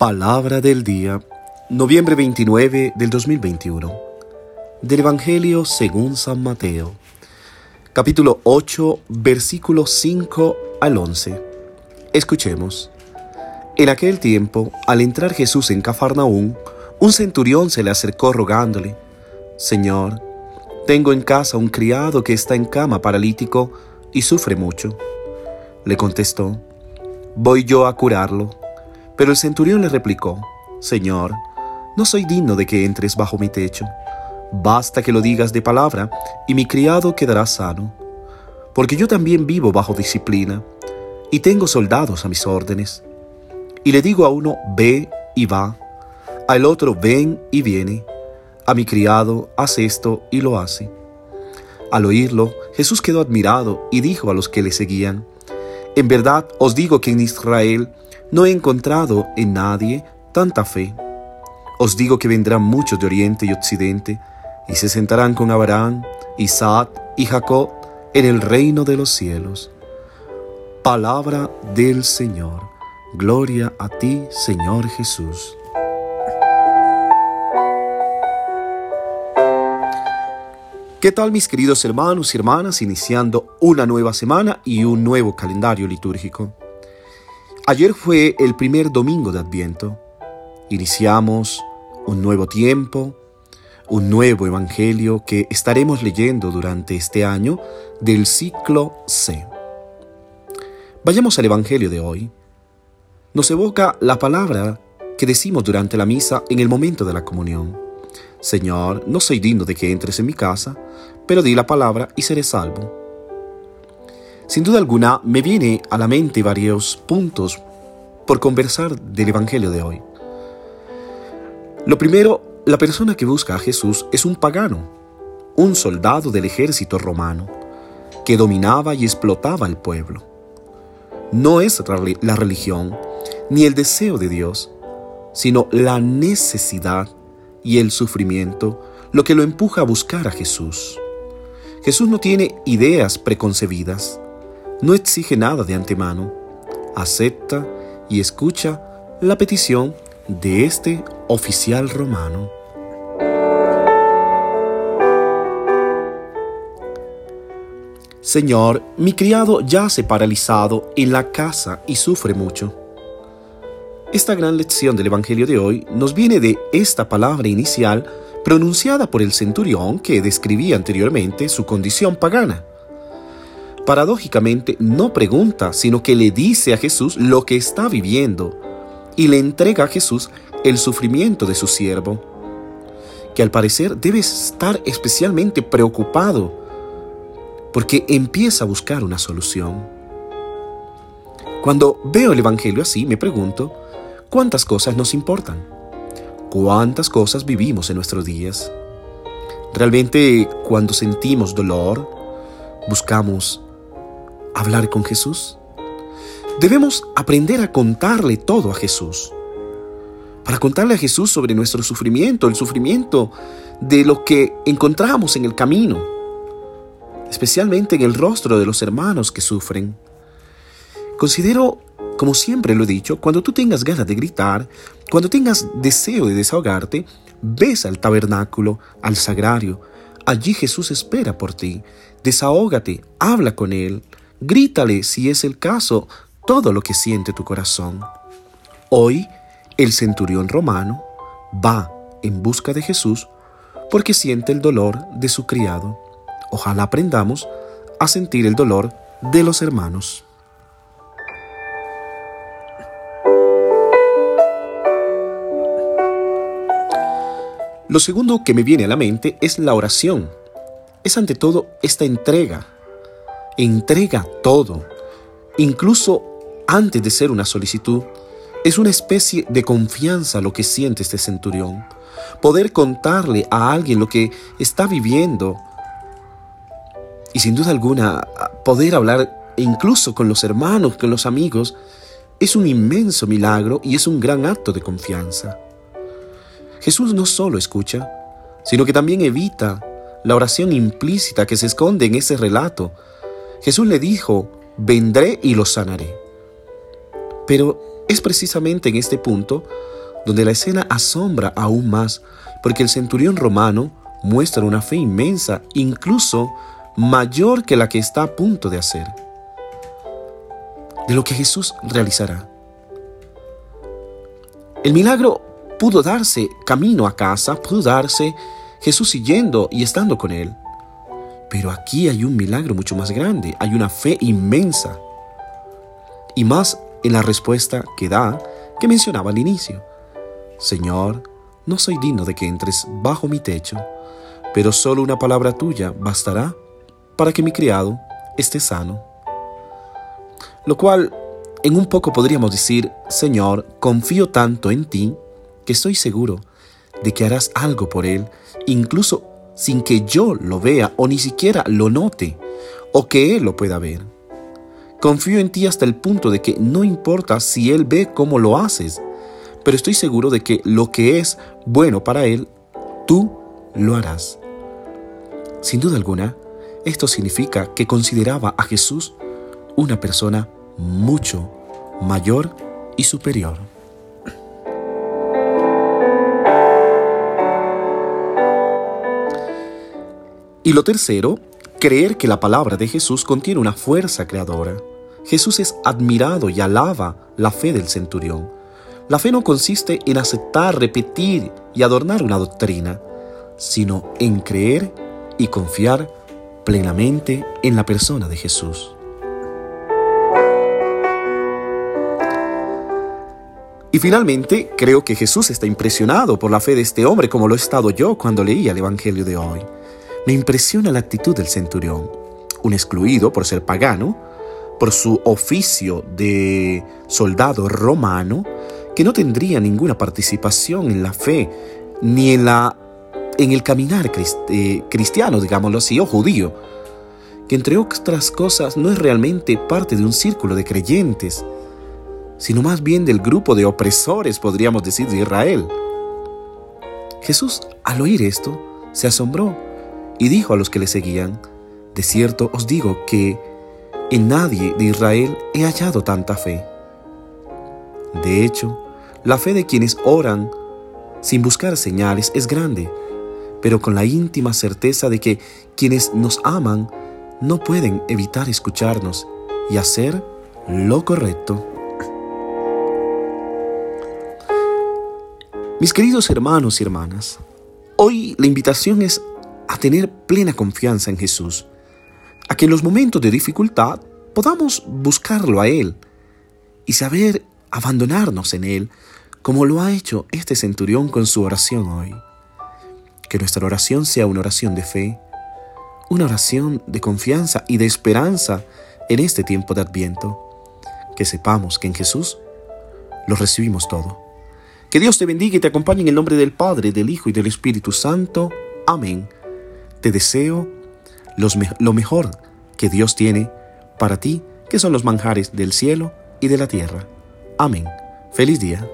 Palabra del día, noviembre 29 del 2021. Del Evangelio según San Mateo, capítulo 8, versículos 5 al 11. Escuchemos. En aquel tiempo, al entrar Jesús en Cafarnaún, un centurión se le acercó rogándole, Señor, tengo en casa un criado que está en cama paralítico y sufre mucho. Le contestó, Voy yo a curarlo. Pero el centurión le replicó, Señor, no soy digno de que entres bajo mi techo. Basta que lo digas de palabra, y mi criado quedará sano. Porque yo también vivo bajo disciplina, y tengo soldados a mis órdenes. Y le digo a uno, ve y va, al otro, ven y viene, a mi criado, haz esto y lo hace. Al oírlo, Jesús quedó admirado y dijo a los que le seguían, En verdad os digo que en Israel no he encontrado en nadie tanta fe. Os digo que vendrán muchos de oriente y occidente, y se sentarán con Abraham, Isaac y Jacob en el reino de los cielos. Palabra del Señor. Gloria a ti, Señor Jesús. ¿Qué tal mis queridos hermanos y hermanas iniciando una nueva semana y un nuevo calendario litúrgico? Ayer fue el primer domingo de Adviento. Iniciamos un nuevo tiempo, un nuevo Evangelio que estaremos leyendo durante este año del ciclo C. Vayamos al Evangelio de hoy. Nos evoca la palabra que decimos durante la misa en el momento de la comunión. Señor, no soy digno de que entres en mi casa, pero di la palabra y seré salvo. Sin duda alguna me viene a la mente varios puntos por conversar del Evangelio de hoy. Lo primero, la persona que busca a Jesús es un pagano, un soldado del ejército romano, que dominaba y explotaba al pueblo. No es la religión ni el deseo de Dios, sino la necesidad y el sufrimiento lo que lo empuja a buscar a Jesús. Jesús no tiene ideas preconcebidas, no exige nada de antemano, acepta y escucha la petición de este oficial romano. Señor, mi criado yace paralizado en la casa y sufre mucho. Esta gran lección del Evangelio de hoy nos viene de esta palabra inicial pronunciada por el centurión que describía anteriormente su condición pagana paradójicamente no pregunta, sino que le dice a Jesús lo que está viviendo y le entrega a Jesús el sufrimiento de su siervo, que al parecer debe estar especialmente preocupado porque empieza a buscar una solución. Cuando veo el Evangelio así, me pregunto, ¿cuántas cosas nos importan? ¿Cuántas cosas vivimos en nuestros días? Realmente cuando sentimos dolor, buscamos hablar con Jesús? Debemos aprender a contarle todo a Jesús. Para contarle a Jesús sobre nuestro sufrimiento, el sufrimiento de lo que encontramos en el camino, especialmente en el rostro de los hermanos que sufren. Considero, como siempre lo he dicho, cuando tú tengas ganas de gritar, cuando tengas deseo de desahogarte, ves al tabernáculo, al sagrario. Allí Jesús espera por ti. Desahógate, habla con Él, Grítale, si es el caso, todo lo que siente tu corazón. Hoy, el centurión romano va en busca de Jesús porque siente el dolor de su criado. Ojalá aprendamos a sentir el dolor de los hermanos. Lo segundo que me viene a la mente es la oración. Es ante todo esta entrega entrega todo, incluso antes de ser una solicitud. Es una especie de confianza lo que siente este centurión. Poder contarle a alguien lo que está viviendo. Y sin duda alguna, poder hablar incluso con los hermanos, con los amigos, es un inmenso milagro y es un gran acto de confianza. Jesús no solo escucha, sino que también evita la oración implícita que se esconde en ese relato Jesús le dijo, vendré y lo sanaré. Pero es precisamente en este punto donde la escena asombra aún más, porque el centurión romano muestra una fe inmensa, incluso mayor que la que está a punto de hacer, de lo que Jesús realizará. El milagro pudo darse camino a casa, pudo darse Jesús siguiendo y estando con él. Pero aquí hay un milagro mucho más grande, hay una fe inmensa. Y más en la respuesta que da que mencionaba al inicio. Señor, no soy digno de que entres bajo mi techo, pero solo una palabra tuya bastará para que mi criado esté sano. Lo cual, en un poco podríamos decir, Señor, confío tanto en ti que estoy seguro de que harás algo por él, incluso sin que yo lo vea o ni siquiera lo note, o que él lo pueda ver. Confío en ti hasta el punto de que no importa si él ve cómo lo haces, pero estoy seguro de que lo que es bueno para Él, tú lo harás. Sin duda alguna, esto significa que consideraba a Jesús una persona mucho mayor y superior. Y lo tercero, creer que la palabra de Jesús contiene una fuerza creadora. Jesús es admirado y alaba la fe del centurión la fe no consiste en aceptar, repetir y adornar una doctrina, sino en creer y confiar plenamente en la persona de Jesús. Y finalmente, creo que Jesús está impresionado por la fe de este hombre como lo he estado yo cuando leía el Evangelio de hoy. Me impresiona la actitud del centurión, un excluido por ser pagano, por su oficio de soldado romano, que no tendría ninguna participación en la fe ni en, el caminar eh, cristiano, digámoslo así, o judío, que entre otras cosas no es realmente parte de un círculo de creyentes, sino más bien del grupo de opresores, podríamos decir, de Israel. Jesús, al oír esto, se asombró y dijo a los que le seguían, De cierto os digo que en nadie de Israel he hallado tanta fe. De hecho, la fe de quienes oran sin buscar señales es grande, pero con la íntima certeza de que quienes nos aman no pueden evitar escucharnos y hacer lo correcto. Mis queridos hermanos y hermanas, hoy la invitación es a tener plena confianza en Jesús, a que en los momentos de dificultad podamos buscarlo a Él y saber abandonarnos en Él, como lo ha hecho este centurión con su oración hoy. Que nuestra oración sea una oración de fe, una oración de confianza y de esperanza en este tiempo de Adviento. Que sepamos que en Jesús lo recibimos todo. Que Dios te bendiga y te acompañe en el nombre del Padre, del Hijo y del Espíritu Santo. Amén. Te deseo lo mejor que Dios tiene para ti, que son los manjares del cielo y de la tierra. Amén. Feliz día.